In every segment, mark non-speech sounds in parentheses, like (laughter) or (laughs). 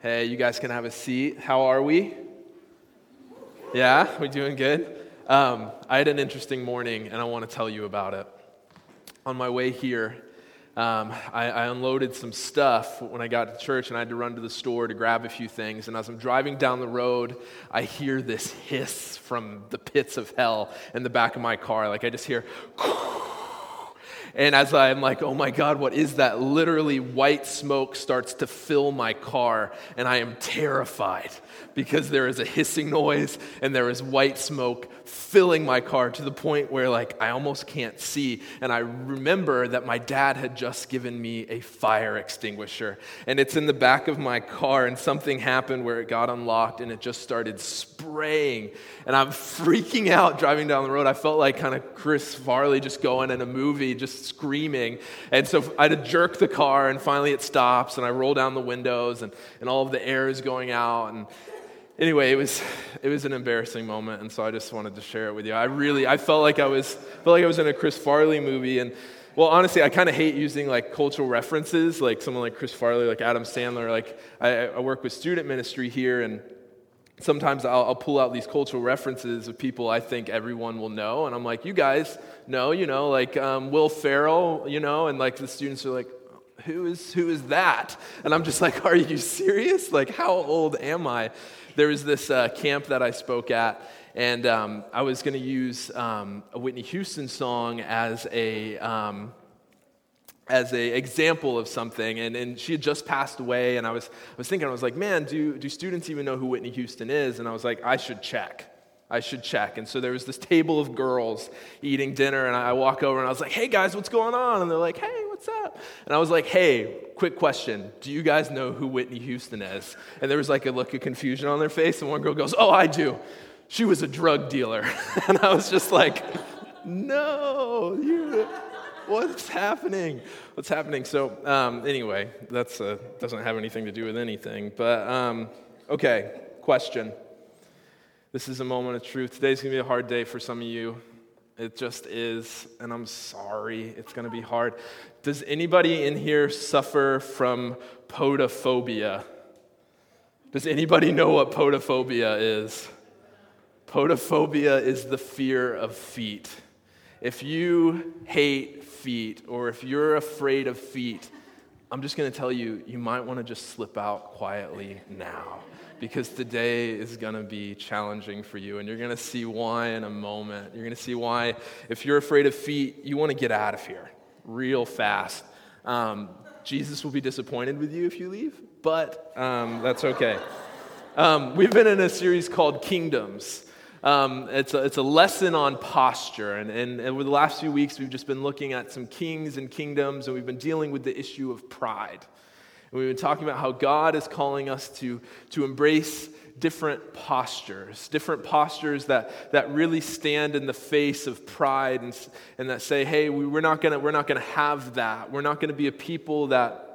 Hey, you guys can have a seat. How are we? Yeah, we doing good? Um, I had an interesting morning, and I want to tell you about it. On my way here, um, I, I, unloaded some stuff when I got to church, and I had to run to the store to grab a few things. And as I'm driving down the road, I hear this hiss from the pits of hell in the back of my car. Like I just hear. And as I'm like, oh my God, what is that? Literally, white smoke starts to fill my car, and I am terrified because there is a hissing noise and there is white smoke filling my car to the point where like I almost can't see. And I remember that my dad had just given me a fire extinguisher, and it's in the back of my car, and something happened where it got unlocked and it just started spraying. And I'm freaking out driving down the road. I felt like kind of Chris Farley just going in a movie, just screaming. And so I had to jerk the car, and finally it stops, and I roll down the windows, and, and all of the air is going out. And anyway, it was it was an embarrassing moment, and so I just wanted to share it with you. I really I felt like I was felt like I was in a Chris Farley movie, and well, honestly, I kind of hate using like cultural references, like someone like Chris Farley, like Adam Sandler. Like I, I work with student ministry here, and sometimes I'll, I'll, pull out these cultural references of people I think everyone will know, and I'm like, you guys know, you know, like um, Will Ferrell, you know, and like the students are like, who is who is that? And I'm just like, (laughs) are you serious? Like, how old am I? there was this uh, camp that I spoke at, and um, I was going to use um, a Whitney Houston song as a. Um, as an example of something, and, and she had just passed away, and I was, I was thinking, I was like, man, do, do students even know who Whitney Houston is? And I was like, I should check. I should check. And so there was this table of girls eating dinner, and I walk over and I was like, hey guys, what's going on? And they're like, hey, what's up? And I was like, hey, quick question. Do you guys know who Whitney Houston is? And there was like a look of confusion on their face, and one girl goes, oh, I do. She was a drug dealer. (laughs) and I was just like, no, you, what's happening? What's happening? So, um, anyway, that uh, doesn't have anything to do with anything. But, um, okay, question. This is a moment of truth. Today's gonna be a hard day for some of you. It just is, and I'm sorry. It's to be hard. Does anybody in here suffer from podophobia? Does anybody know what podophobia is? Podophobia is the fear of feet. If you hate feet or if you're afraid of feet, I'm just going to tell you, you might want to just slip out quietly now because today is going to be challenging for you. And you're going to see why in a moment. You're going to see why, if you're afraid of feet, you want to get out of here real fast. Um, Jesus will be disappointed with you if you leave, but um, that's okay. Um, we've been in a series called Kingdoms. Um, it's, a, it's a lesson on posture. And, and, and over the last few weeks, we've just been looking at some kings and kingdoms, and we've been dealing with the issue of pride. And we've been talking about how God is calling us to, to embrace different postures, different postures that, that really stand in the face of pride and, and that say, hey, we, we're not going we're not going to have that. We're not going to be a people that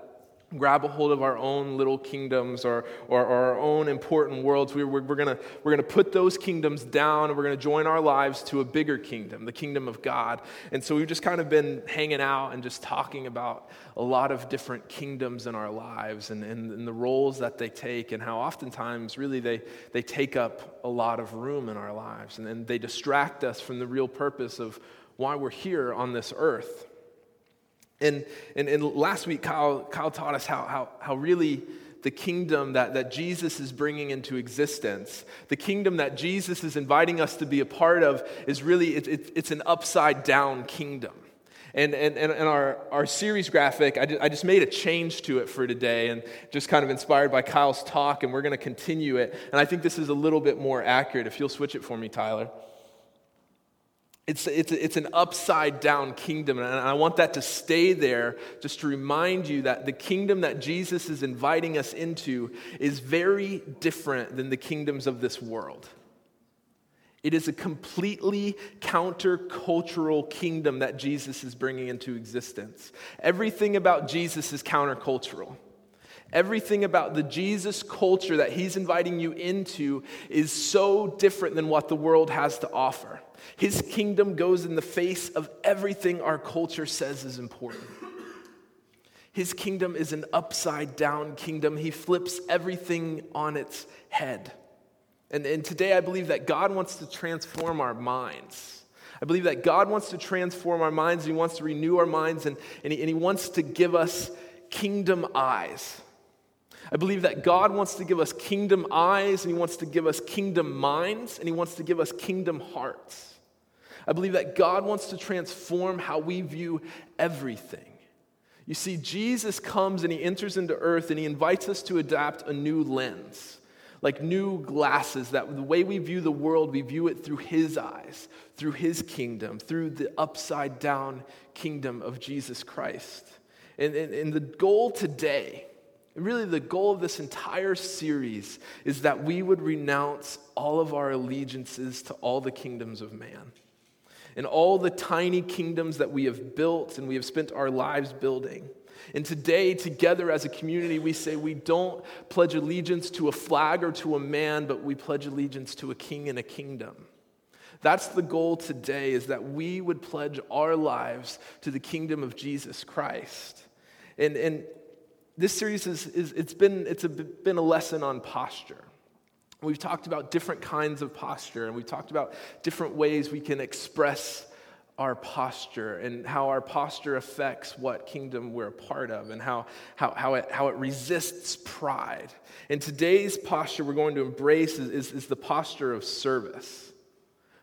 grab a hold of our own little kingdoms or, or, or our own important worlds. We, we're, we're going we're gonna put those kingdoms down and we're going to join our lives to a bigger kingdom, the kingdom of God. And so we've just kind of been hanging out and just talking about a lot of different kingdoms in our lives and, and, and the roles that they take and how oftentimes really they, they take up a lot of room in our lives and, and they distract us from the real purpose of why we're here on this earth. And, and, and last week, Kyle, Kyle taught us how, how, how really the kingdom that, that Jesus is bringing into existence, the kingdom that Jesus is inviting us to be a part of, is really, it, it, it's an upside down kingdom. And, and, and our, our series graphic, I, I just made a change to it for today and just kind of inspired by Kyle's talk, and we're going to continue it. And I think this is a little bit more accurate. If you'll switch it for me, Tyler. It's, it's, it's an upside down kingdom, and I want that to stay there just to remind you that the kingdom that Jesus is inviting us into is very different than the kingdoms of this world. It is a completely countercultural kingdom that Jesus is bringing into existence. Everything about Jesus is countercultural. Everything about the Jesus culture that he's inviting you into is so different than what the world has to offer. His kingdom goes in the face of everything our culture says is important. His kingdom is an upside down kingdom. He flips everything on its head. And, and today I believe that God wants to transform our minds. I believe that God wants to transform our minds. He wants to renew our minds, and, and, he, and he wants to give us kingdom eyes. I believe that God wants to give us kingdom eyes, and He wants to give us kingdom minds, and He wants to give us kingdom hearts. I believe that God wants to transform how we view everything. You see, Jesus comes and He enters into earth and He invites us to adapt a new lens, like new glasses, that the way we view the world, we view it through His eyes, through His kingdom, through the upside down kingdom of Jesus Christ. And, and, and the goal today, and really, the goal of this entire series is that we would renounce all of our allegiances to all the kingdoms of man. And all the tiny kingdoms that we have built and we have spent our lives building. And today, together as a community, we say we don't pledge allegiance to a flag or to a man, but we pledge allegiance to a king and a kingdom. That's the goal today, is that we would pledge our lives to the kingdom of Jesus Christ. And, and this series is, is it's been it's a, been a lesson on posture. We've talked about different kinds of posture, and we've talked about different ways we can express our posture and how our posture affects what kingdom we're a part of and how, how, how, it, how it resists pride. And today's posture we're going to embrace is, is, is the posture of service,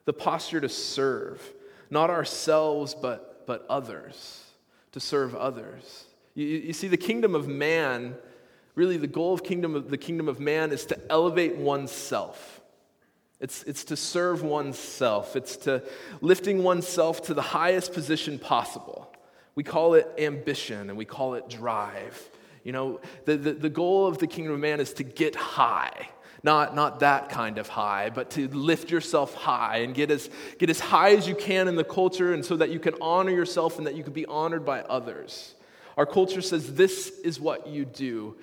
the posture to serve, not ourselves, but, but others, to serve others. You, you see, the kingdom of man, really the goal of kingdom of the kingdom of man is to elevate oneself. It's, it's to serve oneself. It's to lifting oneself to the highest position possible. We call it ambition and we call it drive. You know, the, the, the goal of the kingdom of man is to get high. Not, not that kind of high, but to lift yourself high and get as, get as high as you can in the culture and so that you can honor yourself and that you can be honored by others. Our culture says this is what you do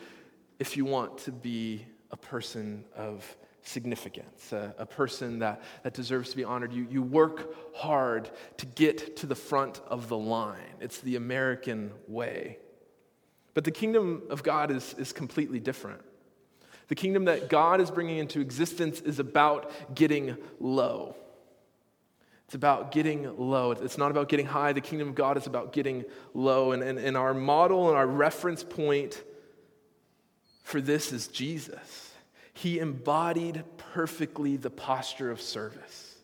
if you want to be a person of significance, a, a, person that, that deserves to be honored. You, you work hard to get to the front of the line. It's the American way. But the kingdom of God is, is completely different. The kingdom that God is bringing into existence is about getting low. It's about getting low. It's not about getting high. The kingdom of God is about getting low. And, and, and our model and our reference point for this is Jesus. He embodied perfectly the posture of service.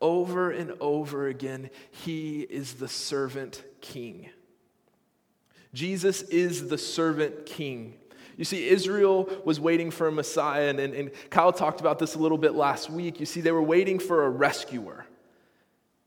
Over and over again, he is the servant king. Jesus is the servant king. You see, Israel was waiting for a Messiah, and, and, and Kyle talked about this a little bit last week. You see, they were waiting for a rescuer.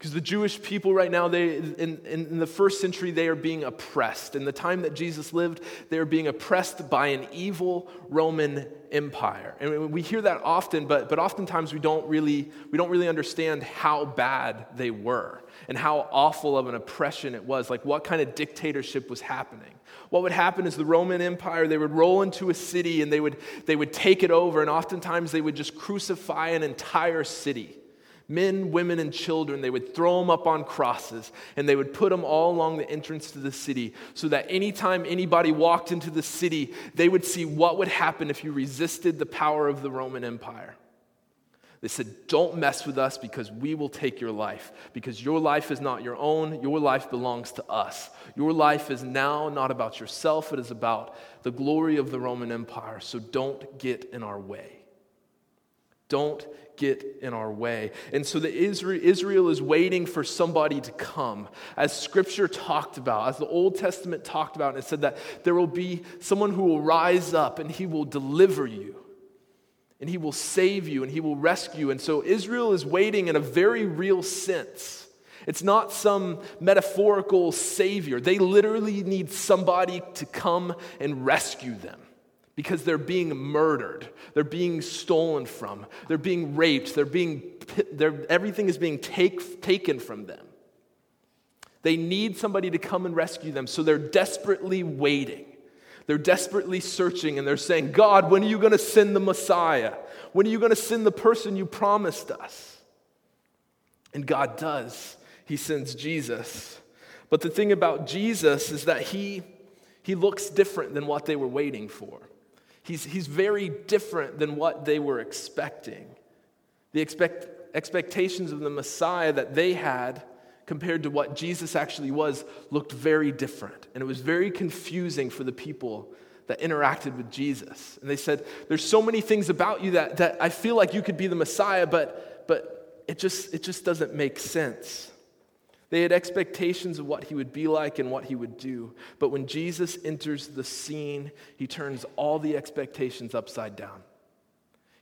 Because the Jewish people right now, they, in, in the first century, they are being oppressed. In the time that Jesus lived, they are being oppressed by an evil Roman Empire. And we hear that often, but, but oftentimes we don't, really, we don't really understand how bad they were and how awful of an oppression it was, like what kind of dictatorship was happening. What would happen is the Roman Empire, they would roll into a city and they would, they would take it over, and oftentimes they would just crucify an entire city men, women, and children. They would throw them up on crosses and they would put them all along the entrance to the city so that anytime anybody walked into the city, they would see what would happen if you resisted the power of the Roman Empire. They said, Don't mess with us because we will take your life. Because your life is not your own, your life belongs to us. Your life is now not about yourself, it is about the glory of the Roman Empire. So don't get in our way. Don't get in our way. And so the Israel, Israel is waiting for somebody to come. As scripture talked about, as the Old Testament talked about, and it said that there will be someone who will rise up and he will deliver you. And he will save you and he will rescue. And so Israel is waiting in a very real sense. It's not some metaphorical savior. They literally need somebody to come and rescue them because they're being murdered, they're being stolen from, they're being raped, they're being, they're, everything is being take, taken from them. They need somebody to come and rescue them, so they're desperately waiting. They're desperately searching and they're saying, God, when are you going to send the Messiah? When are you going to send the person you promised us? And God does. He sends Jesus. But the thing about Jesus is that he He looks different than what they were waiting for. He's, he's very different than what they were expecting. The expect, expectations of the Messiah that they had compared to what Jesus actually was looked very different. And it was very confusing for the people that interacted with Jesus. And they said, There's so many things about you that, that I feel like you could be the Messiah, but, but it, just, it just doesn't make sense. They had expectations of what he would be like and what he would do. But when Jesus enters the scene, he turns all the expectations upside down.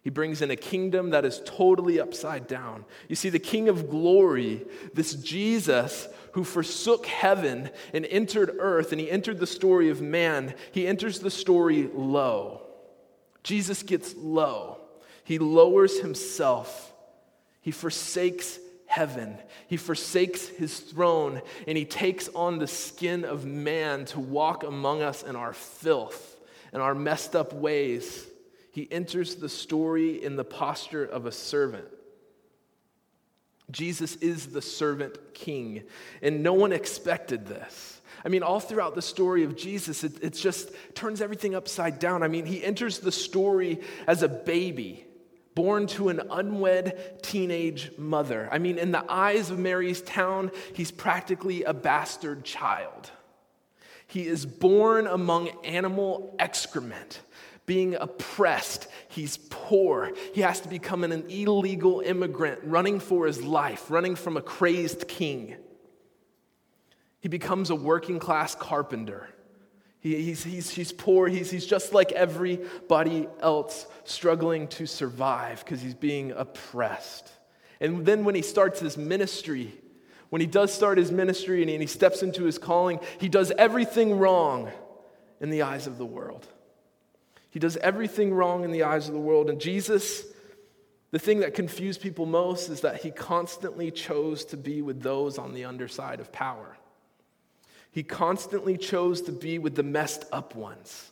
He brings in a kingdom that is totally upside down. You see, the King of glory, this Jesus who forsook heaven and entered earth, and he entered the story of man, he enters the story low. Jesus gets low. He lowers himself. He forsakes heaven. He forsakes his throne and he takes on the skin of man to walk among us in our filth and our messed up ways. He enters the story in the posture of a servant. Jesus is the servant king, and no one expected this. I mean, all throughout the story of Jesus, it, it just turns everything upside down. I mean, he enters the story as a baby born to an unwed teenage mother. I mean, in the eyes of Mary's town, he's practically a bastard child. He is born among animal excrement, being oppressed. He's poor. He has to become an illegal immigrant, running for his life, running from a crazed king. He becomes a working class carpenter. He, he's, he's, he's poor. He's, he's just like everybody else, struggling to survive because he's being oppressed. And then when he starts his ministry, when he does start his ministry and he, and he steps into his calling, he does everything wrong in the eyes of the world. He does everything wrong in the eyes of the world. And Jesus, the thing that confused people most is that he constantly chose to be with those on the underside of power. He constantly chose to be with the messed up ones.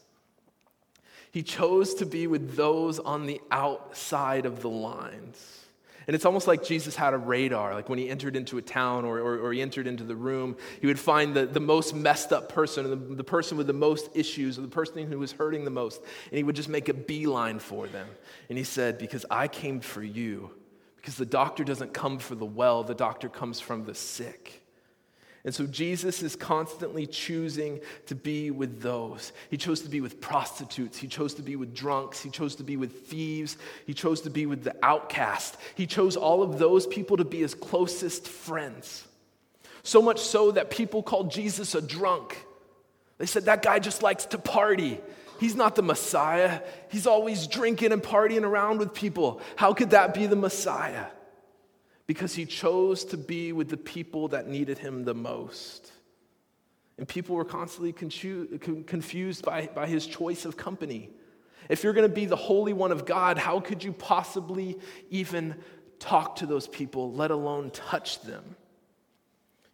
He chose to be with those on the outside of the lines. And it's almost like Jesus had a radar. Like when he entered into a town or, or, or he entered into the room, he would find the, the most messed up person, the, the person with the most issues, or the person who was hurting the most, and he would just make a beeline for them. And he said, Because I came for you. Because the doctor doesn't come for the well, the doctor comes from the sick. And so Jesus is constantly choosing to be with those. He chose to be with prostitutes. He chose to be with drunks. He chose to be with thieves. He chose to be with the outcast. He chose all of those people to be his closest friends. So much so that people called Jesus a drunk. They said, That guy just likes to party. He's not the Messiah. He's always drinking and partying around with people. How could that be the Messiah? Because he chose to be with the people that needed him the most. And people were constantly confused by, by his choice of company. If you're going to be the Holy One of God, how could you possibly even talk to those people, let alone touch them?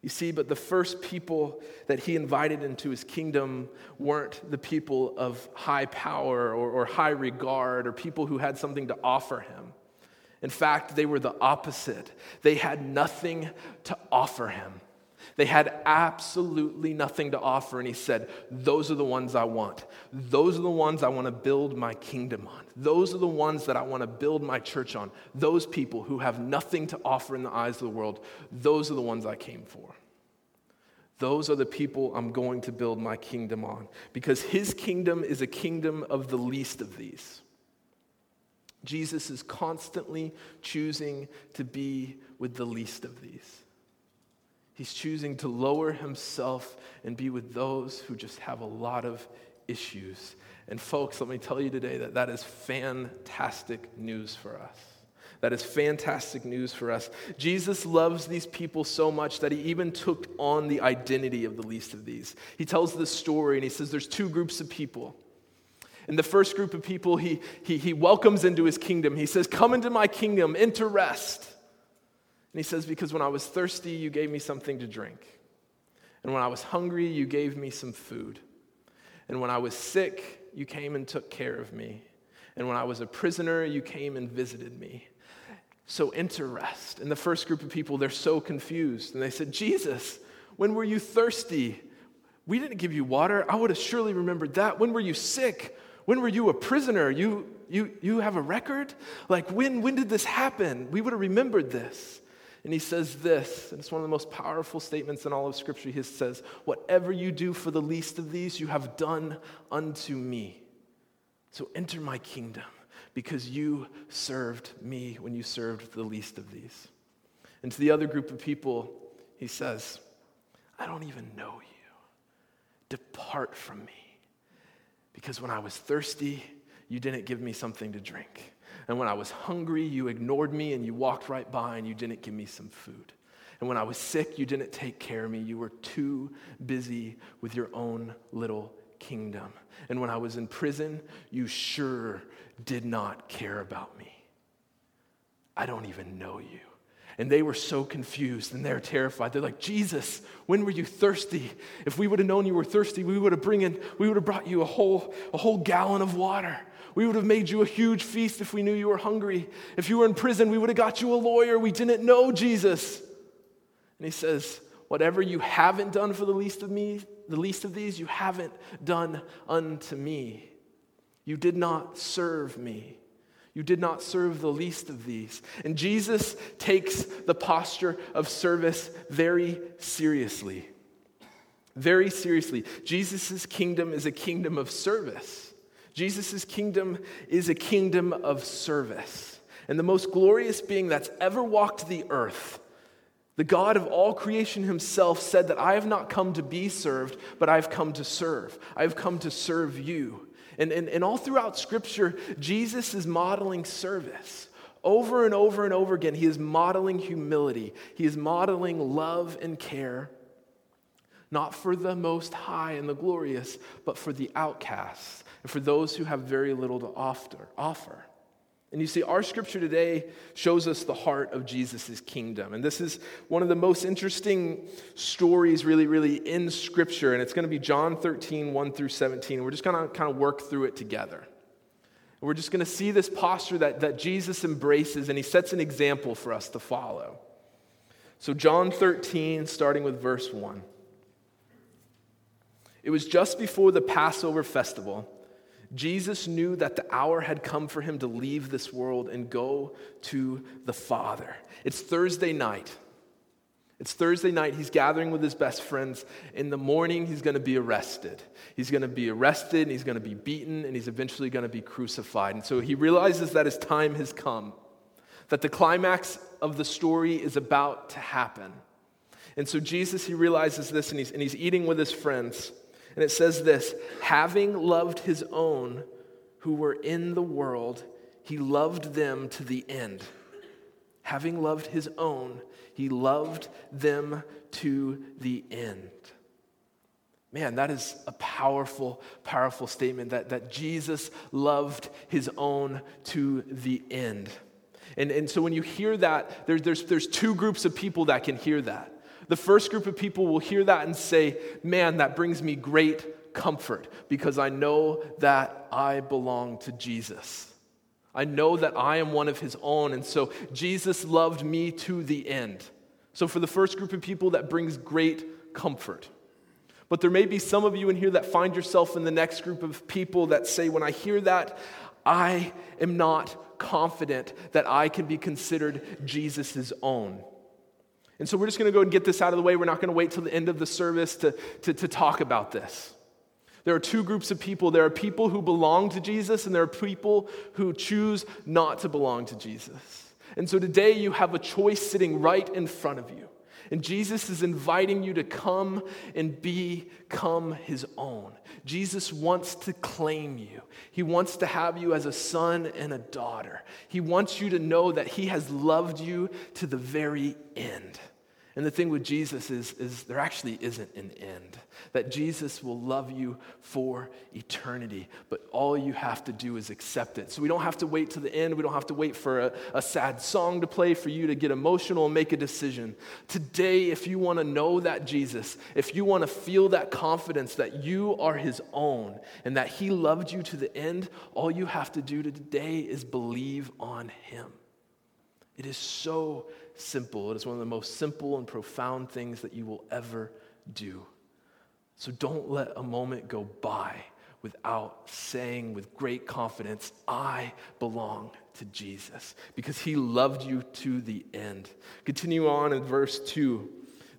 You see, but the first people that he invited into his kingdom weren't the people of high power or, or high regard or people who had something to offer him. In fact, they were the opposite. They had nothing to offer him. They had absolutely nothing to offer. And he said, Those are the ones I want. Those are the ones I want to build my kingdom on. Those are the ones that I want to build my church on. Those people who have nothing to offer in the eyes of the world, those are the ones I came for. Those are the people I'm going to build my kingdom on because his kingdom is a kingdom of the least of these. Jesus is constantly choosing to be with the least of these. He's choosing to lower himself and be with those who just have a lot of issues. And, folks, let me tell you today that that is fantastic news for us. That is fantastic news for us. Jesus loves these people so much that he even took on the identity of the least of these. He tells this story and he says there's two groups of people. And the first group of people he, he, he welcomes into his kingdom. He says, Come into my kingdom, into rest. And he says, Because when I was thirsty, you gave me something to drink. And when I was hungry, you gave me some food. And when I was sick, you came and took care of me. And when I was a prisoner, you came and visited me. So enter rest. And the first group of people, they're so confused. And they said, Jesus, when were you thirsty? We didn't give you water. I would have surely remembered that. When were you sick? When were you a prisoner? You, you, you have a record? Like, when, when did this happen? We would have remembered this. And he says this, and it's one of the most powerful statements in all of Scripture. He says, Whatever you do for the least of these, you have done unto me. So enter my kingdom because you served me when you served the least of these. And to the other group of people, he says, I don't even know you. Depart from me. Because when I was thirsty, you didn't give me something to drink. And when I was hungry, you ignored me and you walked right by and you didn't give me some food. And when I was sick, you didn't take care of me. You were too busy with your own little kingdom. And when I was in prison, you sure did not care about me. I don't even know you. And they were so confused and they're terrified. They're like, Jesus, when were you thirsty? If we would have known you were thirsty, we would have bring in, we would have brought you a whole, a whole gallon of water. We would have made you a huge feast if we knew you were hungry. If you were in prison, we would have got you a lawyer. We didn't know Jesus. And he says, Whatever you haven't done for the least of me, the least of these, you haven't done unto me. You did not serve me. You did not serve the least of these. And Jesus takes the posture of service very seriously. Very seriously. Jesus' kingdom is a kingdom of service. Jesus' kingdom is a kingdom of service. And the most glorious being that's ever walked the earth the God of all creation himself said that I have not come to be served, but I've come to serve. I've come to serve you. And, and, and all throughout Scripture, Jesus is modeling service. Over and over and over again, he is modeling humility. He is modeling love and care, not for the most high and the glorious, but for the outcasts and for those who have very little to offer. And you see, our scripture today shows us the heart of Jesus' kingdom. And this is one of the most interesting stories, really, really, in scripture. And it's going to be John 13, 1 through 17. We're just going to kind of work through it together. We're just going to see this posture that, that Jesus embraces, and he sets an example for us to follow. So, John 13, starting with verse 1. It was just before the Passover festival. Jesus knew that the hour had come for him to leave this world and go to the Father. It's Thursday night. It's Thursday night. He's gathering with his best friends. In the morning, he's going to be arrested. He's going to be arrested and he's going to be beaten and he's eventually going to be crucified. And so he realizes that his time has come, that the climax of the story is about to happen. And so Jesus, he realizes this and he's, and he's eating with his friends. And it says this having loved his own who were in the world, he loved them to the end. Having loved his own, he loved them to the end. Man, that is a powerful, powerful statement that, that Jesus loved his own to the end. And, and so when you hear that, there, there's, there's two groups of people that can hear that. The first group of people will hear that and say, Man, that brings me great comfort because I know that I belong to Jesus. I know that I am one of his own. And so Jesus loved me to the end. So for the first group of people, that brings great comfort. But there may be some of you in here that find yourself in the next group of people that say, When I hear that, I am not confident that I can be considered Jesus' own. And so we're just going to go and get this out of the way. We're not going to wait till the end of the service to, to, to talk about this. There are two groups of people there are people who belong to Jesus, and there are people who choose not to belong to Jesus. And so today you have a choice sitting right in front of you. And Jesus is inviting you to come and become his own. Jesus wants to claim you. He wants to have you as a son and a daughter. He wants you to know that he has loved you to the very end. And the thing with Jesus is, is there actually isn't an end. That Jesus will love you for eternity, but all you have to do is accept it. So we don't have to wait to the end. We don't have to wait for a, a sad song to play for you to get emotional and make a decision. Today, if you want to know that Jesus, if you want to feel that confidence that you are his own and that he loved you to the end, all you have to do today is believe on him. It is so simple. It is one of the most simple and profound things that you will ever do. So don't let a moment go by without saying with great confidence, I belong to Jesus because he loved you to the end. Continue on in verse 2.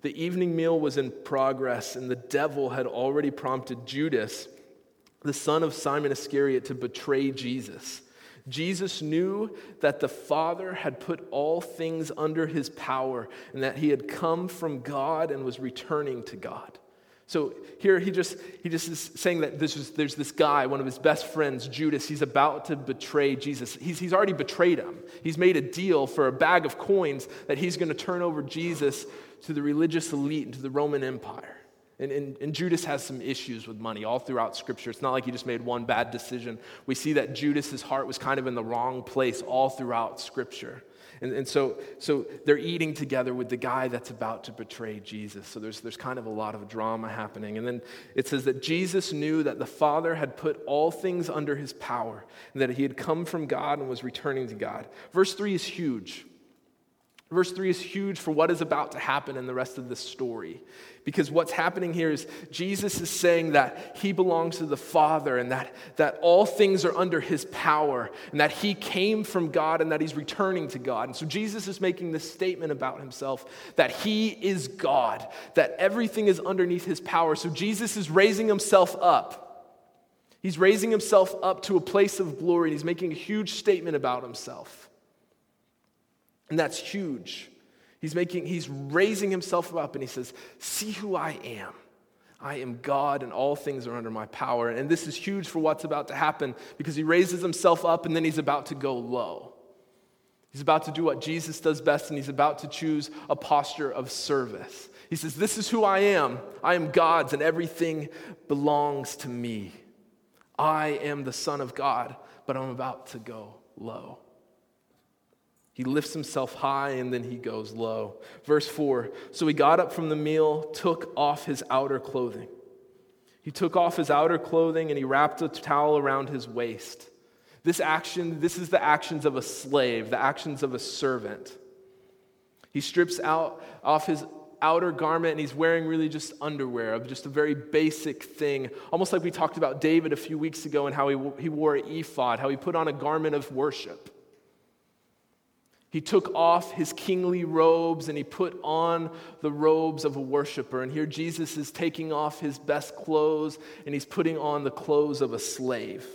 The evening meal was in progress, and the devil had already prompted Judas, the son of Simon Iscariot, to betray Jesus. Jesus knew that the Father had put all things under his power and that he had come from God and was returning to God. So here he just he just is saying that this is, there's this guy, one of his best friends, Judas. He's about to betray Jesus. He's, he's already betrayed him. He's made a deal for a bag of coins that he's going to turn over Jesus to the religious elite and to the Roman Empire. And, and, and, Judas has some issues with money all throughout Scripture. It's not like he just made one bad decision. We see that Judas's heart was kind of in the wrong place all throughout Scripture. And, and so, so they're eating together with the guy that's about to betray Jesus. So there's, there's kind of a lot of drama happening. And then it says that Jesus knew that the Father had put all things under his power and that he had come from God and was returning to God. Verse 3 is huge. Verse 3 is huge for what is about to happen in the rest of this story. Because what's happening here is Jesus is saying that he belongs to the Father and that, that all things are under his power and that he came from God and that he's returning to God. And so Jesus is making this statement about himself that he is God, that everything is underneath his power. So Jesus is raising himself up. He's raising himself up to a place of glory and he's making a huge statement about himself. And that's huge. He's making, he's raising himself up and he says, See who I am. I am God and all things are under my power. And this is huge for what's about to happen because he raises himself up and then he's about to go low. He's about to do what Jesus does best and he's about to choose a posture of service. He says, This is who I am. I am God's and everything belongs to me. I am the Son of God, but I'm about to go low. He lifts himself high and then he goes low. Verse 4 So he got up from the meal, took off his outer clothing. He took off his outer clothing and he wrapped a towel around his waist. This action, this is the actions of a slave, the actions of a servant. He strips out off his outer garment and he's wearing really just underwear just a very basic thing almost like we talked about david a few weeks ago and how he, he wore an ephod how he put on a garment of worship he took off his kingly robes and he put on the robes of a worshiper. And here Jesus is taking off his best clothes and he's putting on the clothes of a slave.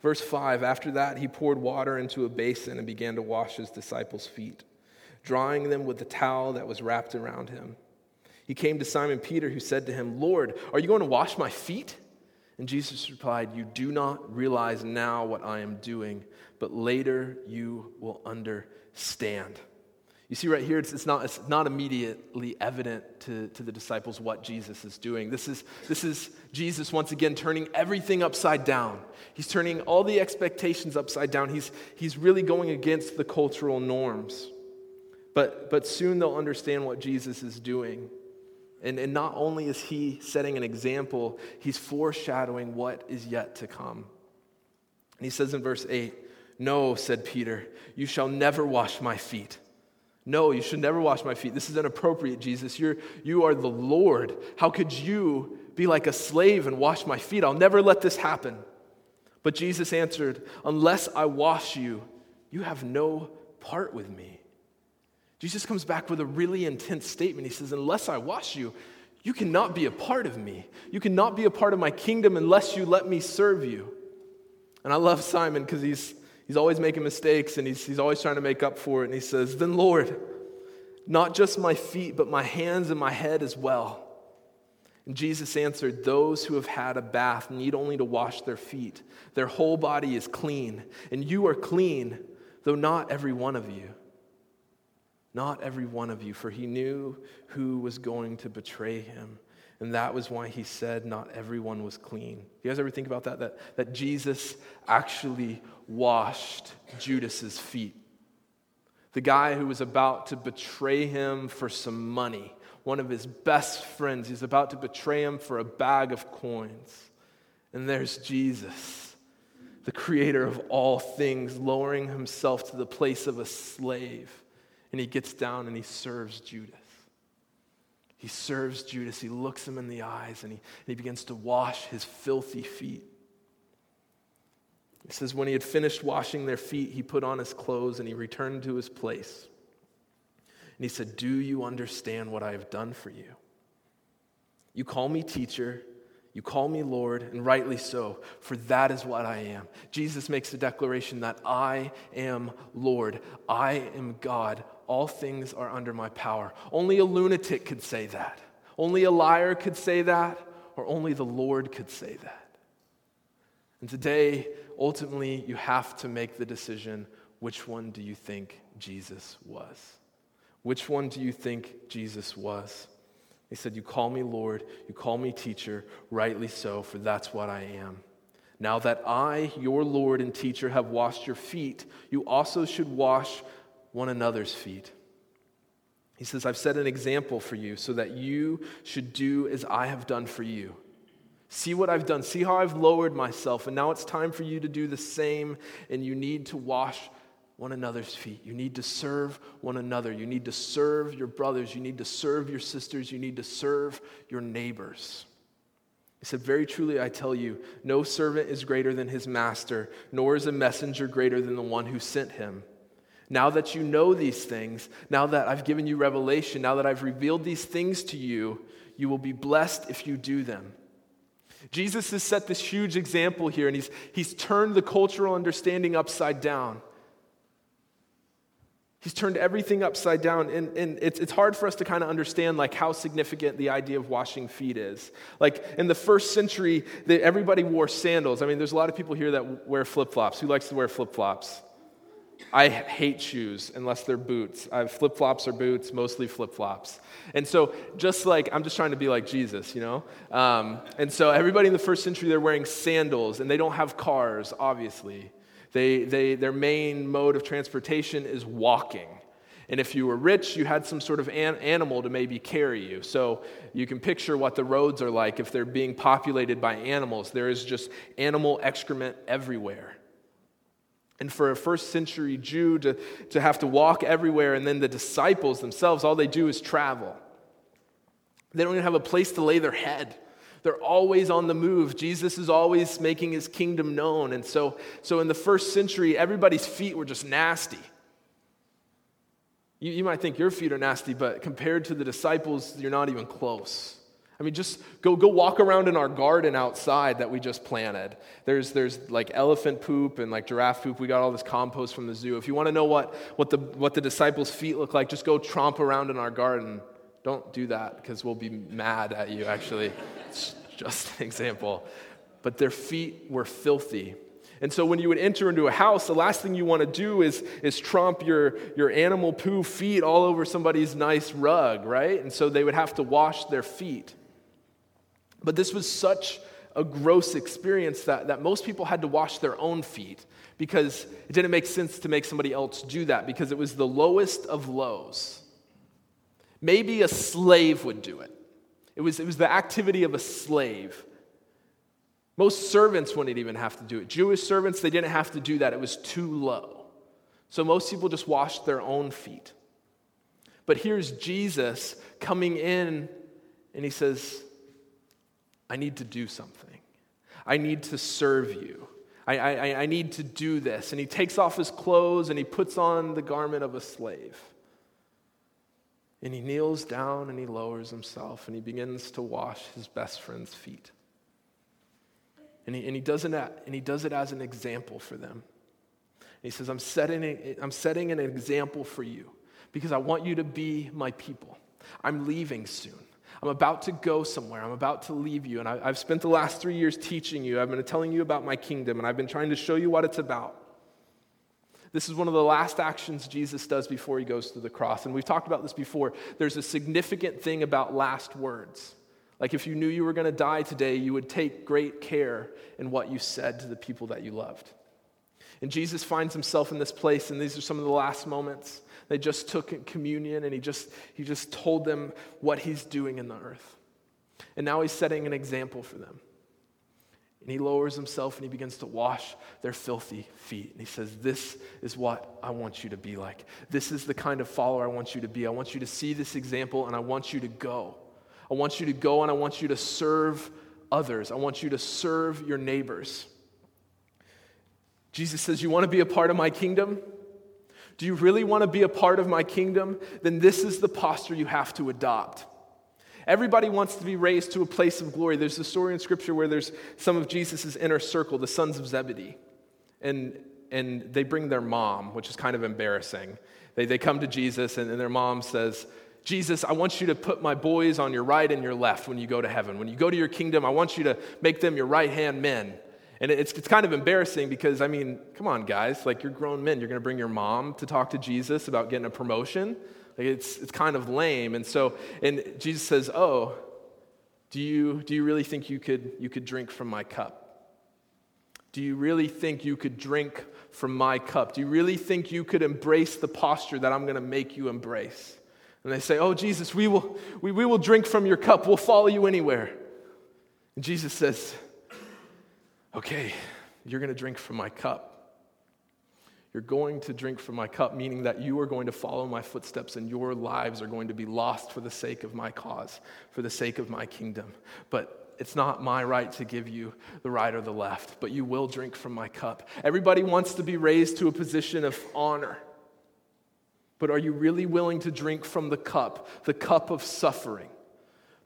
Verse 5 After that, he poured water into a basin and began to wash his disciples' feet, drying them with the towel that was wrapped around him. He came to Simon Peter, who said to him, Lord, are you going to wash my feet? And Jesus replied, You do not realize now what I am doing, but later you will understand. You see, right here, it's, it's, not, it's not immediately evident to, to the disciples what Jesus is doing. This is, this is Jesus once again turning everything upside down. He's turning all the expectations upside down. He's, he's really going against the cultural norms. But, but soon they'll understand what Jesus is doing. And, and not only is he setting an example, he's foreshadowing what is yet to come. And he says in verse 8, No, said Peter, you shall never wash my feet. No, you should never wash my feet. This is inappropriate, Jesus. You're, you are the Lord. How could you be like a slave and wash my feet? I'll never let this happen. But Jesus answered, Unless I wash you, you have no part with me. Jesus comes back with a really intense statement. He says, Unless I wash you, you cannot be a part of me. You cannot be a part of my kingdom unless you let me serve you. And I love Simon because he's, he's always making mistakes and he's, he's always trying to make up for it. And he says, Then, Lord, not just my feet, but my hands and my head as well. And Jesus answered, Those who have had a bath need only to wash their feet. Their whole body is clean, and you are clean, though not every one of you. Not every one of you, for he knew who was going to betray him. And that was why he said, Not everyone was clean. You guys ever think about that? That, that Jesus actually washed Judas's feet. The guy who was about to betray him for some money, one of his best friends, he's about to betray him for a bag of coins. And there's Jesus, the creator of all things, lowering himself to the place of a slave and he gets down and he serves Judas. He serves Judas. He looks him in the eyes and he, and he begins to wash his filthy feet. It says, When he had finished washing their feet, he put on his clothes and he returned to his place. And he said, Do you understand what I have done for you? You call me teacher, you call me Lord, and rightly so, for that is what I am. Jesus makes a declaration that I am Lord, I am God, all things are under my power. Only a lunatic could say that, only a liar could say that, or only the Lord could say that. And today, ultimately, you have to make the decision which one do you think Jesus was? Which one do you think Jesus was? He said, You call me Lord, you call me teacher, rightly so, for that's what I am. Now that I, your Lord and teacher, have washed your feet, you also should wash one another's feet. He says, I've set an example for you so that you should do as I have done for you. See what I've done. See how I've lowered myself. And now it's time for you to do the same. And you need to wash one another's feet. You need to serve one another. You need to serve your brothers. You need to serve your sisters. You need to serve your neighbors. He said, Very truly, I tell you, no servant is greater than his master, nor is a messenger greater than the one who sent him. Now that you know these things, now that I've given you revelation, now that I've revealed these things to you, you will be blessed if you do them. Jesus has set this huge example here, and he's, he's turned the cultural understanding upside down. He's turned everything upside down, and, and it's, it's hard for us to kind of understand like how significant the idea of washing feet is. Like in the first century, everybody wore sandals. I mean, there's a lot of people here that wear flip flops. Who likes to wear flip flops? I hate shoes unless they're boots. I have flip flops or boots, mostly flip flops. And so, just like, I'm just trying to be like Jesus, you know? Um, and so, everybody in the first century, they're wearing sandals and they don't have cars, obviously. They, they, their main mode of transportation is walking. And if you were rich, you had some sort of an animal to maybe carry you. So you can picture what the roads are like if they're being populated by animals. There is just animal excrement everywhere. And for a first century Jew to, to have to walk everywhere, and then the disciples themselves, all they do is travel. They don't even have a place to lay their head. They're always on the move. Jesus is always making his kingdom known. And so, so in the first century, everybody's feet were just nasty. You, you might think your feet are nasty, but compared to the disciples, you're not even close. I mean, just go, go walk around in our garden outside that we just planted. There's, there's like elephant poop and like giraffe poop. We got all this compost from the zoo. If you want to know what, what, the, what the disciples' feet look like, just go tromp around in our garden. Don't do that because we'll be mad at you, actually. It's just an example. But their feet were filthy. And so when you would enter into a house, the last thing you want to do is, is tromp your, your animal poo feet all over somebody's nice rug, right? And so they would have to wash their feet. But this was such a gross experience that, that most people had to wash their own feet because it didn't make sense to make somebody else do that because it was the lowest of lows. Maybe a slave would do it. It was, it was the activity of a slave. Most servants wouldn't even have to do it. Jewish servants, they didn't have to do that. It was too low. So most people just washed their own feet. But here's Jesus coming in and he says, I need to do something. I need to serve you. I, I, I need to do this. And he takes off his clothes and he puts on the garment of a slave. And he kneels down and he lowers himself and he begins to wash his best friend's feet. And he, and he, does, it, and he does it as an example for them. And he says, I'm setting, I'm setting an example for you because I want you to be my people. I'm leaving soon. I'm about to go somewhere. I'm about to leave you. And I, have spent the last three years teaching you. I've been telling you about my kingdom, and I've been trying to show you what it's about. This is one of the last actions Jesus does before he goes to the cross. And we've talked about this before. There's a significant thing about last words. Like if you knew you were going to die today, you would take great care in what you said to the people that you loved. And Jesus finds himself in this place, and these are some of the last moments. They just took communion and he just, he just told them what he's doing in the earth. And now he's setting an example for them. And he lowers himself and he begins to wash their filthy feet. And he says, This is what I want you to be like. This is the kind of follower I want you to be. I want you to see this example and I want you to go. I want you to go and I want you to serve others. I want you to serve your neighbors. Jesus says, You want to be a part of my kingdom? Do you really want to be a part of my kingdom? Then this is the posture you have to adopt. Everybody wants to be raised to a place of glory. There's a story in Scripture where there's some of Jesus' inner circle, the sons of Zebedee, and, and they bring their mom, which is kind of embarrassing. They, they come to Jesus, and, and their mom says, Jesus, I want you to put my boys on your right and your left when you go to heaven. When you go to your kingdom, I want you to make them your right hand men. And it's, it's kind of embarrassing because, I mean, come on, guys. Like, you're grown men. You're going to bring your mom to talk to Jesus about getting a promotion? Like, it's, it's kind of lame. And so, and Jesus says, Oh, do you, do you really think you could, you could drink from my cup? Do you really think you could drink from my cup? Do you really think you could embrace the posture that I'm going to make you embrace? And they say, Oh, Jesus, we will, we, we will drink from your cup. We'll follow you anywhere. And Jesus says, Okay, you're going to drink from my cup. You're going to drink from my cup, meaning that you are going to follow my footsteps and your lives are going to be lost for the sake of my cause, for the sake of my kingdom. But it's not my right to give you the right or the left, but you will drink from my cup. Everybody wants to be raised to a position of honor. But are you really willing to drink from the cup, the cup of suffering?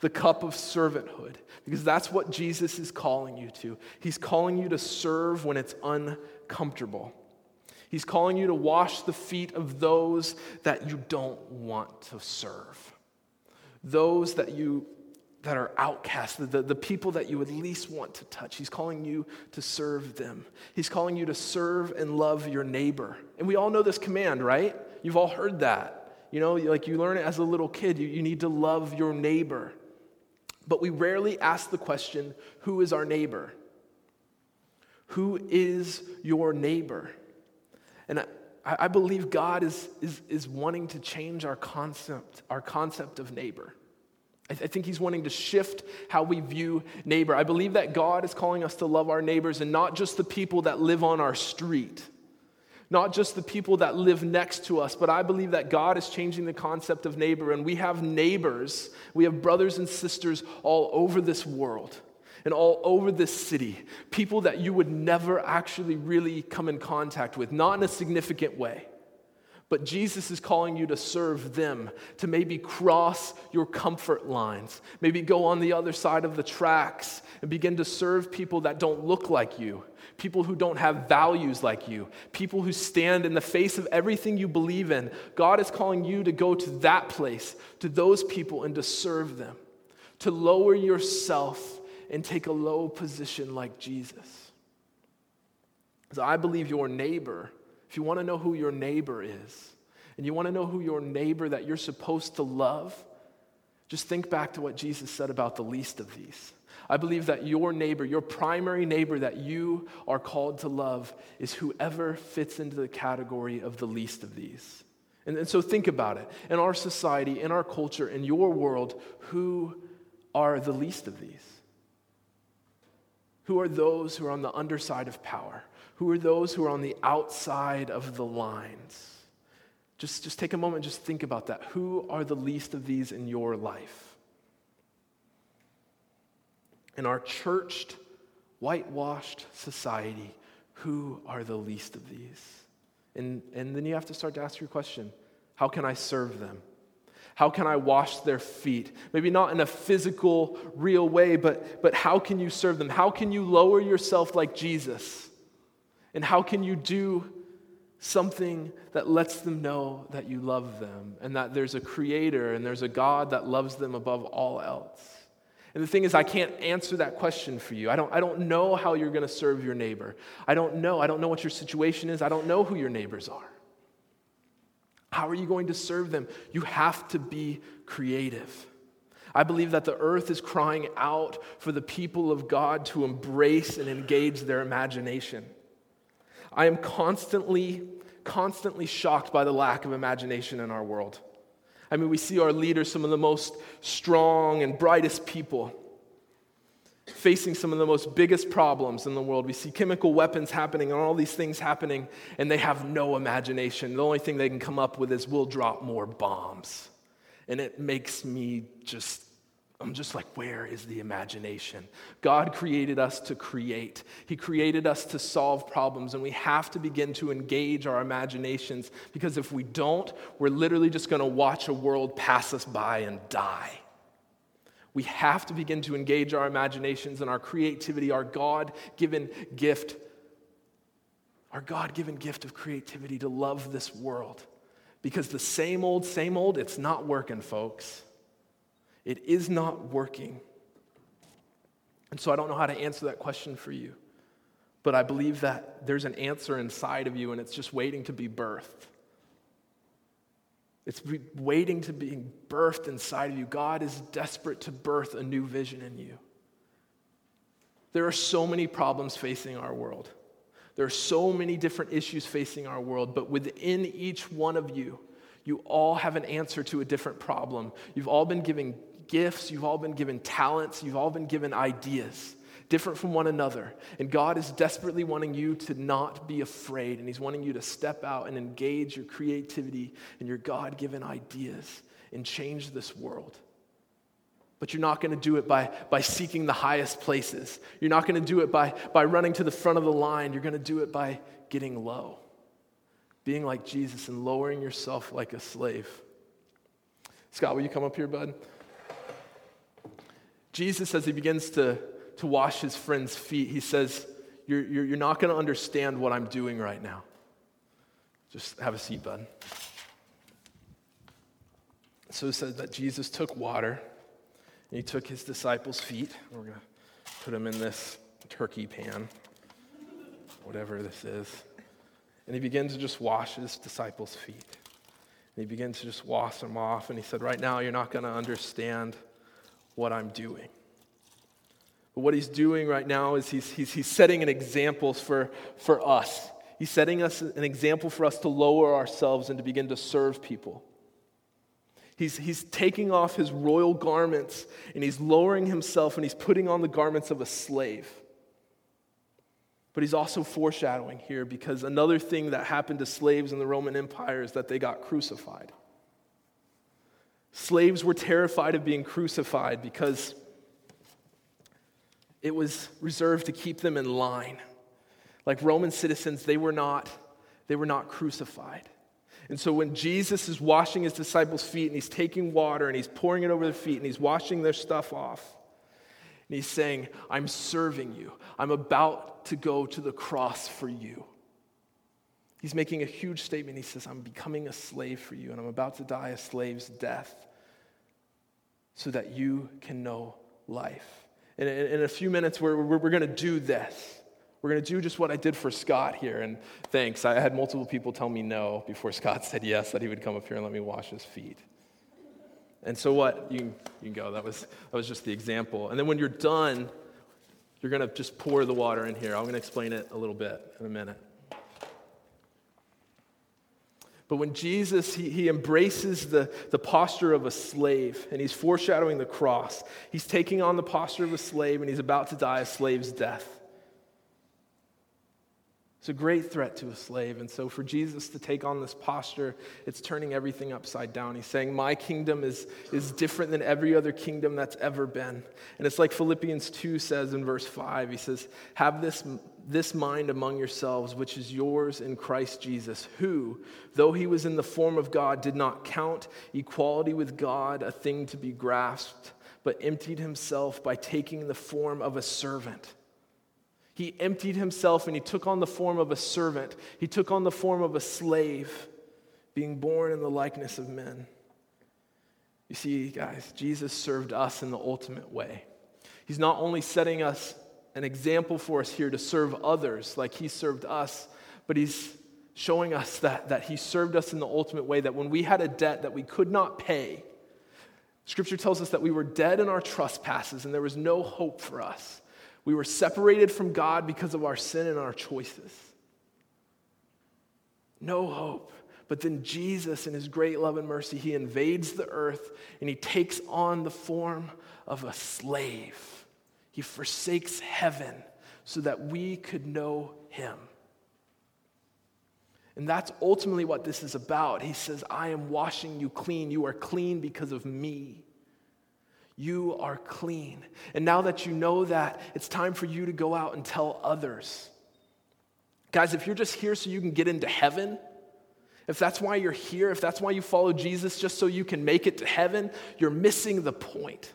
The cup of servanthood, because that's what Jesus is calling you to. He's calling you to serve when it's uncomfortable. He's calling you to wash the feet of those that you don't want to serve, those that you that are outcasts, the, the, people that you at least want to touch. He's calling you to serve them. He's calling you to serve and love your neighbor. And we all know this command, right? You've all heard that. You know, like you learn it as a little kid, you, you need to love your neighbor. But we rarely ask the question who is our neighbor? Who is your neighbor? And I, I believe God is, is, is wanting to change our concept, our concept of neighbor. I, th- I think He's wanting to shift how we view neighbor. I believe that God is calling us to love our neighbors and not just the people that live on our street not just the people that live next to us, but I believe that God is changing the concept of neighbor. And we have neighbors, we have brothers and sisters all over this world and all over this city, people that you would never actually really come in contact with, not in a significant way. But Jesus is calling you to serve them, to maybe cross your comfort lines, maybe go on the other side of the tracks and begin to serve people that don't look like you, people who don't have values like you, people who stand in the face of everything you believe in. God is calling you to go to that place, to those people, and to serve them, to lower yourself and take a low position like Jesus. So I believe your neighbor if you want to know who your neighbor is, and you want to know who your neighbor that you're supposed to love, just think back to what Jesus said about the least of these. I believe that your neighbor, your primary neighbor that you are called to love, is whoever fits into the category of the least of these. And, and so think about it. In our society, in our culture, in your world, who are the least of these? Who are those who are on the underside of power? Who are those who are on the outside of the lines? Just, just take a moment, just think about that. Who are the least of these in your life? In our churched, whitewashed society, who are the least of these? And, and then you have to start to ask your question how can I serve them? How can I wash their feet? Maybe not in a physical, real way, but, but how can you serve them? How can you lower yourself like Jesus? And how can you do something that lets them know that you love them and that there's a creator and there's a God that loves them above all else? And the thing is, I can't answer that question for you. I don't, I don't know how you're going to serve your neighbor. I don't know. I don't know what your situation is. I don't know who your neighbors are. How are you going to serve them? You have to be creative. I believe that the earth is crying out for the people of God to embrace and engage their imagination. I am constantly, constantly shocked by the lack of imagination in our world. I mean, we see our leaders, some of the most strong and brightest people, facing some of the most biggest problems in the world. We see chemical weapons happening and all these things happening, and they have no imagination. The only thing they can come up with is we'll drop more bombs. And it makes me just I'm just like, where is the imagination? God created us to create. He created us to solve problems, and we have to begin to engage our imaginations because if we don't, we're literally just going to watch a world pass us by and die. We have to begin to engage our imaginations and our creativity, our God given gift, our God given gift of creativity to love this world. Because the same old, same old, it's not working, folks. It is not working. And so I don't know how to answer that question for you. But I believe that there's an answer inside of you and it's just waiting to be birthed. It's waiting to be birthed inside of you. God is desperate to birth a new vision in you. There are so many problems facing our world. There are so many different issues facing our world, but within each one of you, you all have an answer to a different problem. You've all been given gifts, you've all been given talents, you've all been given ideas, different from one another. And God is desperately wanting you to not be afraid, and He's wanting you to step out and engage your creativity and your God given ideas and change this world. But you're not going to do it by, by seeking the highest places. You're not going to do it by, by running to the front of the line. You're going to do it by getting low, being like Jesus and lowering yourself like a slave. Scott, will you come up here, bud? Jesus, as he begins to, to wash his friend's feet, he says, You're, you're, you're not going to understand what I'm doing right now. Just have a seat, bud. So it says that Jesus took water and he took his disciples' feet. We're going to put them in this turkey pan, whatever this is. And he began to just wash his disciples' feet. And he began to just wash them off. And he said, Right now, you're not going to understand what I'm doing. But what he's doing right now is he's, he's, he's setting an example for, for us. He's setting us an example for us to lower ourselves and to begin to serve people. He's, he's taking off his royal garments and he's lowering himself and he's putting on the garments of a slave. But he's also foreshadowing here because another thing that happened to slaves in the Roman Empire is that they got crucified. Slaves were terrified of being crucified because it was reserved to keep them in line. Like Roman citizens, they were not, they were not crucified. And so when Jesus is washing his disciples' feet and he's taking water and he's pouring it over their feet and he's washing their stuff off, and he's saying, I'm serving you. I'm about to go to the cross for you. He's making a huge statement. He says, I'm becoming a slave for you, and I'm about to die a slave's death so that you can know life. And in, a few minutes, we're, we're, going to do this. We're going to do just what I did for Scott here. And thanks. I had multiple people tell me no before Scott said yes, that he would come up here and let me wash his feet. And so what? You can, you can go. That was, that was just the example. And then when you're done, you're going to just pour the water in here. I'm going to explain it a little bit in a minute. But when Jesus, he, he embraces the, the posture of a slave and he's foreshadowing the cross, he's taking on the posture of a slave and he's about to die a slave's death. It's a great threat to a slave. And so, for Jesus to take on this posture, it's turning everything upside down. He's saying, My kingdom is, is different than every other kingdom that's ever been. And it's like Philippians 2 says in verse 5. He says, Have this, this mind among yourselves, which is yours in Christ Jesus, who, though he was in the form of God, did not count equality with God a thing to be grasped, but emptied himself by taking the form of a servant he emptied himself and he took on the form of a servant. He took on the form of a slave, being born in the likeness of men. You see, guys, Jesus served us in the ultimate way. He's not only setting us an example for us here to serve others like he served us, but he's showing us that, that he served us in the ultimate way, that when we had a debt that we could not pay, Scripture tells us that we were dead in our trespasses and there was no hope for us. We were separated from God because of our sin and our choices. No hope. But then Jesus, in his great love and mercy, he invades the earth and he takes on the form of a slave. He forsakes heaven so that we could know him. And that's ultimately what this is about. He says, I am washing you clean. You are clean because of me. You are clean. And now that you know that, it's time for you to go out and tell others. Guys, if you're just here so you can get into heaven, if that's why you're here, if that's why you follow Jesus just so you can make it to heaven, you're missing the point.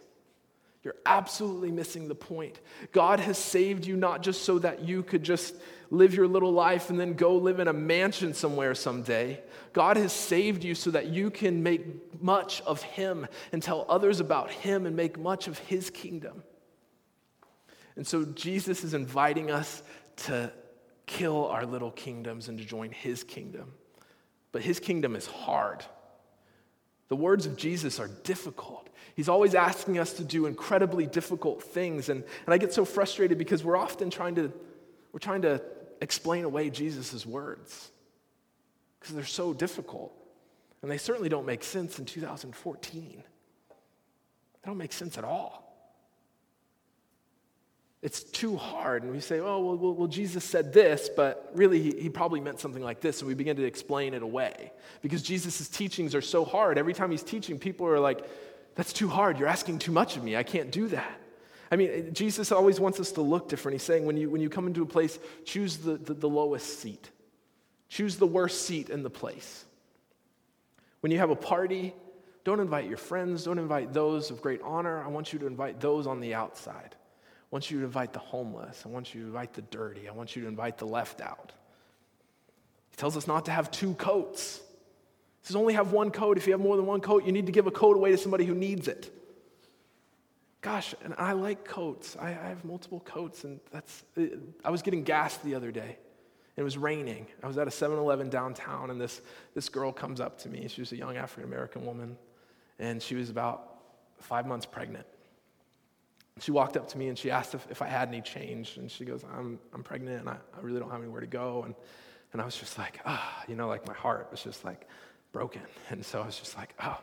You're absolutely missing the point. God has saved you not just so that you could just live your little life and then go live in a mansion somewhere someday. God has saved you so that you can make much of Him and tell others about Him and make much of His kingdom. And so Jesus is inviting us to kill our little kingdoms and to join His kingdom. But His kingdom is hard. The words of Jesus are difficult. He's always asking us to do incredibly difficult things. And, and I get so frustrated because we're often trying to, we're trying to explain away Jesus' words because they're so difficult. And they certainly don't make sense in 2014. They don't make sense at all. It's too hard. And we say, oh, well, well, well Jesus said this, but really he, he, probably meant something like this. And we begin to explain it away because Jesus' teachings are so hard. Every time he's teaching, people are like, that's too hard. You're asking too much of me. I can't do that. I mean, Jesus always wants us to look different. He's saying when you, when you come into a place, choose the, the, the lowest seat, choose the worst seat in the place. When you have a party, don't invite your friends, don't invite those of great honor. I want you to invite those on the outside. I want you to invite the homeless. I want you to invite the dirty. I want you to invite the left out. He tells us not to have two coats. He says only have one coat. If you have more than one coat, you need to give a coat away to somebody who needs it. Gosh, and I like coats. I, I have multiple coats, and that's. I was getting gas the other day. It was raining. I was at a 7 Eleven downtown, and this, this girl comes up to me. She was a young African American woman, and she was about five months pregnant. She walked up to me and she asked if, if I had any change. And she goes, I'm, I'm pregnant and I, I really don't have anywhere to go. And, and I was just like, ah, you know, like my heart was just like, broken. And so I was just like, oh.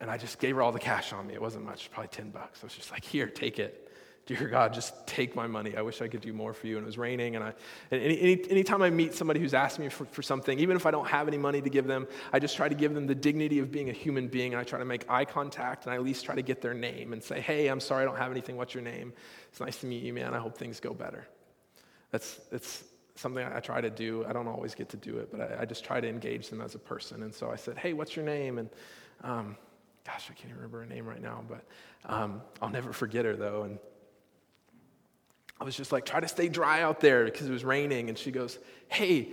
And I just gave her all the cash on me. It wasn't much, probably 10 bucks. I was just like, here, take it. Dear God, just take my money. I wish I could do more for you. And it was raining. And, I, and any, any, anytime I meet somebody who's asking me for, for something, even if I don't have any money to give them, I just try to give them the dignity of being a human being. And I try to make eye contact and I at least try to get their name and say, hey, I'm sorry I don't have anything. What's your name? It's nice to meet you, man. I hope things go better. That's, that's, something I try to do. I don't always get to do it, but I, I, just try to engage them as a person. And so I said, Hey, what's your name? And um, gosh, I can't even remember her name right now, but um, I'll never forget her though. And I was just like, Try to stay dry out there because it was raining. And she goes, Hey,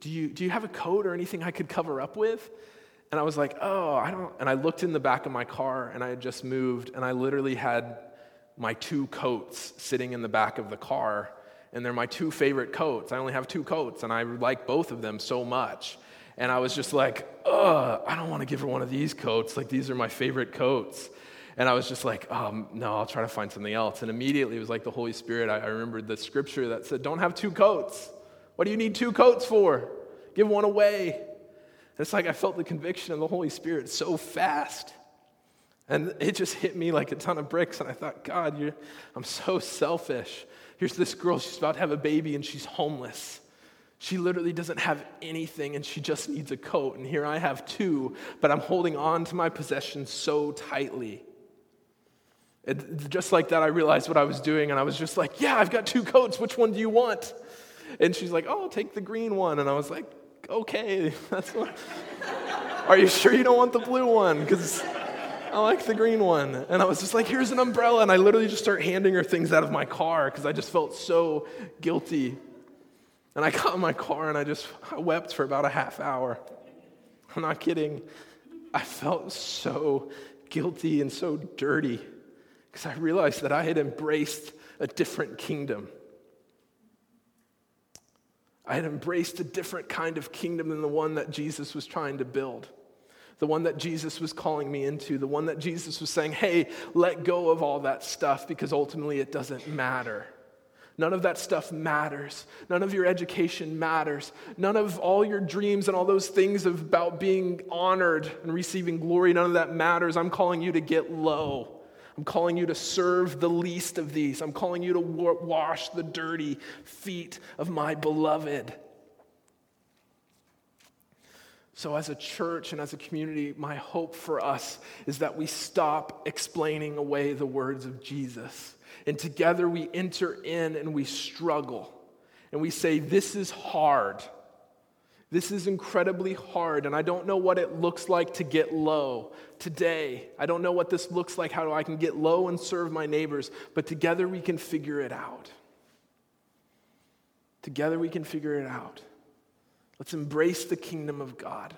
do you, do you have a coat or anything I could cover up with? And I was like, Oh, I don't. And I looked in the back of my car and I had just moved and I literally had my two coats sitting in the back of the car and they're my two favorite coats. I only have two coats, and I like both of them so much. And I was just like, ugh, I don't want to give her one of these coats. Like, these are my favorite coats. And I was just like, um, no, I'll try to find something else. And immediately it was like the Holy Spirit. I, I remembered the scripture that said, don't have two coats. What do you need two coats for? Give one away. And it's like I felt the conviction of the Holy Spirit so fast. And it just hit me like a ton of bricks. And I thought, God, I'm so selfish. Here's this girl, she's about to have a baby and she's homeless. She literally doesn't have anything and she just needs a coat. And here I have two, but I'm holding on to my possessions so tightly. It, just like that, I realized what I was doing and I was just like, Yeah, I've got two coats. Which one do you want? And she's like, Oh, I'll take the green one. And I was like, Okay, (laughs) that's what. (laughs) Are you sure you don't want the blue one? Because I like the green one. And I was just like, here's an umbrella. And I literally just start handing her things out of my car because I just felt so guilty. And I got in my car and I just I wept for about a half hour. I'm not kidding. I felt so guilty and so dirty because I realized that I had embraced a different kingdom. I had embraced a different kind of kingdom than the one that Jesus was trying to build the one that Jesus was calling me into, the one that Jesus was saying, hey, let go of all that stuff because ultimately it doesn't matter. None of that stuff matters. None of your education matters. None of all your dreams and all those things about being honored and receiving glory, none of that matters. I'm calling you to get low. I'm calling you to serve the least of these. I'm calling you to wash the dirty feet of my beloved. So, as a church and as a community, my hope for us is that we stop explaining away the words of Jesus. And together we enter in and we struggle. And we say, This is hard. This is incredibly hard. And I don't know what it looks like to get low today. I don't know what this looks like, how I can get low and serve my neighbors. But together we can figure it out. Together we can figure it out. Let's embrace the kingdom of God.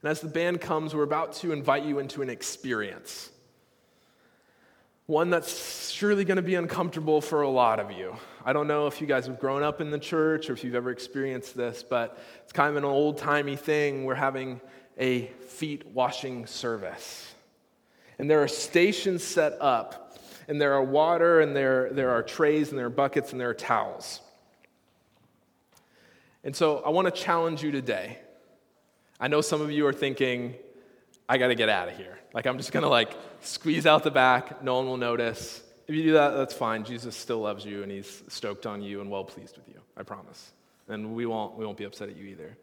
And as the band comes, we're about to invite you into an experience. One that's surely going to be uncomfortable for a lot of you. I don't know if you guys have grown up in the church or if you've ever experienced this, but it's kind of an old timey thing. We're having a feet washing service. And there are stations set up, and there are water, and there, there are trays, and there are buckets, and there are towels. And so I want to challenge you today. I know some of you are thinking, I got to get out of here. Like, I'm just going to like squeeze out the back. No one will notice. If you do that, that's fine. Jesus still loves you and he's stoked on you and well pleased with you. I promise. And we won't, we won't be upset at you either.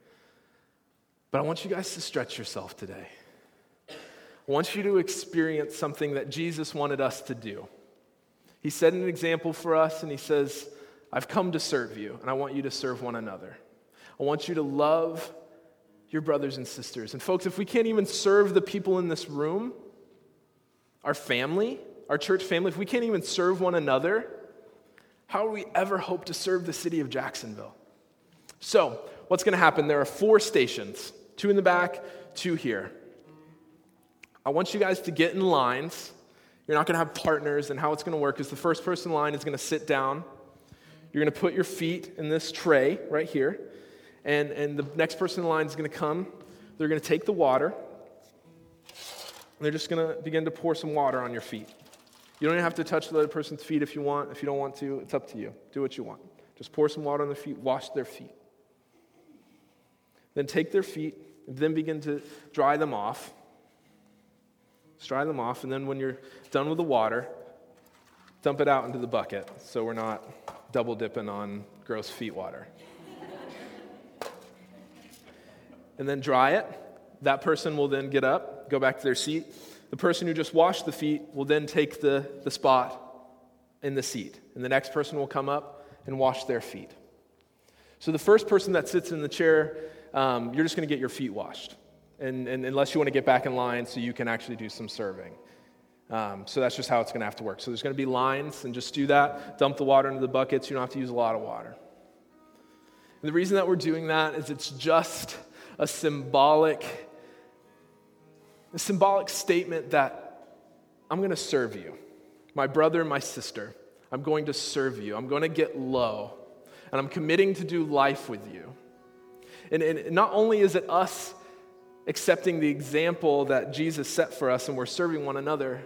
But I want you guys to stretch yourself today. I want you to experience something that Jesus wanted us to do. He set an example for us and he says, I've come to serve you, and I want you to serve one another. I want you to love your brothers and sisters. And, folks, if we can't even serve the people in this room, our family, our church family, if we can't even serve one another, how will we ever hope to serve the city of Jacksonville? So, what's going to happen? There are four stations two in the back, two here. I want you guys to get in lines. You're not going to have partners, and how it's going to work is the first person in line is going to sit down. You're going to put your feet in this tray right here and, and the next person in line is going to come. They're going to take the water, and they're just going to begin to pour some water on your feet. You don't even have to touch the other person's feet if you want. If you don't want to, it's up to you. Do what you want. Just pour some water on their feet, wash their feet. Then take their feet, and then begin to dry them off. Just dry them off, and then when you're done with the water, dump it out into the bucket so we're not double dipping on gross feet water. And then dry it. That person will then get up, go back to their seat. The person who just washed the feet will then take the, the spot in the seat. And the next person will come up and wash their feet. So the first person that sits in the chair, um, you're just going to get your feet washed. And, and, unless you want to get back in line so you can actually do some serving. Um, so that's just how it's going to have to work. So there's going to be lines, and just do that. Dump the water into the buckets. You don't have to use a lot of water. And the reason that we're doing that is it's just a symbolic, a symbolic statement that I'm going to serve you. My brother, and my sister, I'm going to serve you. I'm going to get low, and I'm committing to do life with you. And, and not only is it us accepting the example that Jesus set for us and we're serving one another,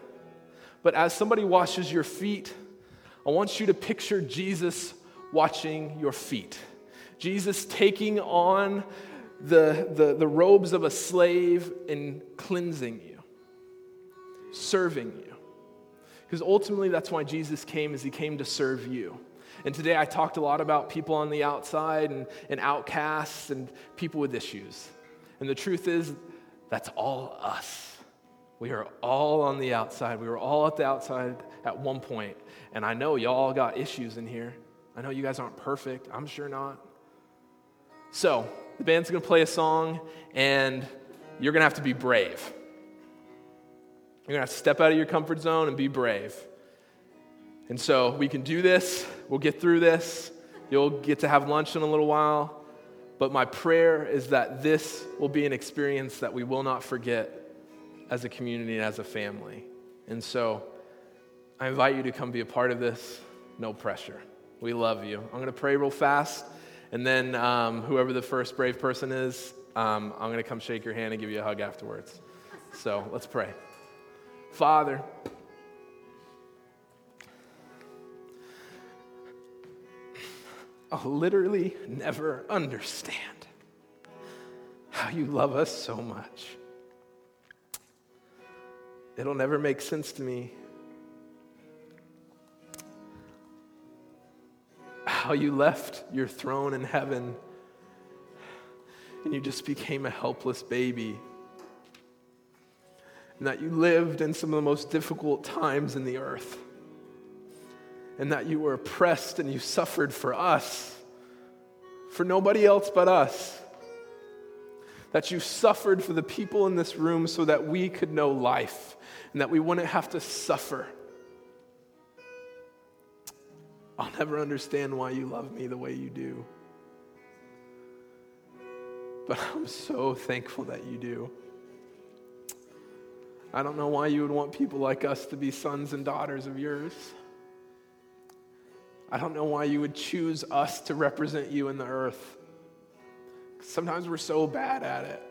but as somebody washes your feet, I want you to picture Jesus washing your feet. Jesus taking on the, the, the robes of a slave and cleansing you, serving you. Because ultimately, that's why Jesus came, is he came to serve you. And today I talked a lot about people on the outside and, and outcasts and people with issues. And the truth is, that's all us. We are all on the outside. We were all at the outside at one point. And I know y'all got issues in here. I know you guys aren't perfect. I'm sure not. So, the band's going to play a song, and you're going to have to be brave. You're going to have to step out of your comfort zone and be brave. And so we can do this. We'll get through this. You'll get to have lunch in a little while. But my prayer is that this will be an experience that we will not forget as a community and as a family. And so I invite you to come be a part of this. No pressure. We love you. I'm going to pray real fast. And then um, whoever the first brave person is, um, I'm going to come shake your hand and give you a hug afterwards. So let's pray. Father, I'll literally never understand how you love us so much. It'll never make sense to me how you left your throne in heaven and you just became a helpless baby. And that you lived in some of the most difficult times in the earth. And that you were oppressed and you suffered for us, for nobody else but us. That you suffered for the people in this room so that we could know life and that we wouldn't have to suffer. I'll never understand why you love me the way you do. But I'm so thankful that you do. I don't know why you would want people like us to be sons and daughters of yours. I don't know why you would choose us to represent you in the earth. Sometimes we're so bad at it.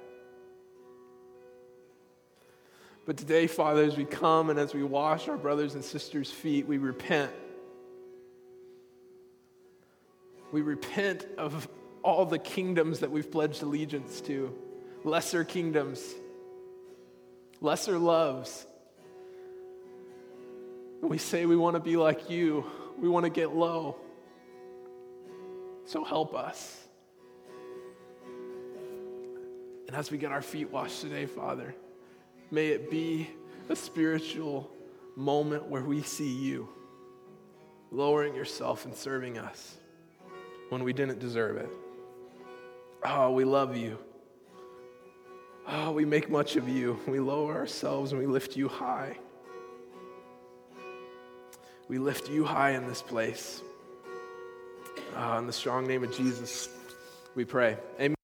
But today, Father, as we come and as we wash our brothers and sisters' feet, we repent. We repent of all the kingdoms that we've pledged allegiance to lesser kingdoms, lesser loves. We say we want to be like you, we want to get low. So help us. And as we get our feet washed today, Father, may it be a spiritual moment where we see you lowering yourself and serving us when we didn't deserve it. Oh, we love you. Oh, we make much of you. We lower ourselves and we lift you high. We lift you high in this place. Uh, in the strong name of Jesus, we pray. Amen.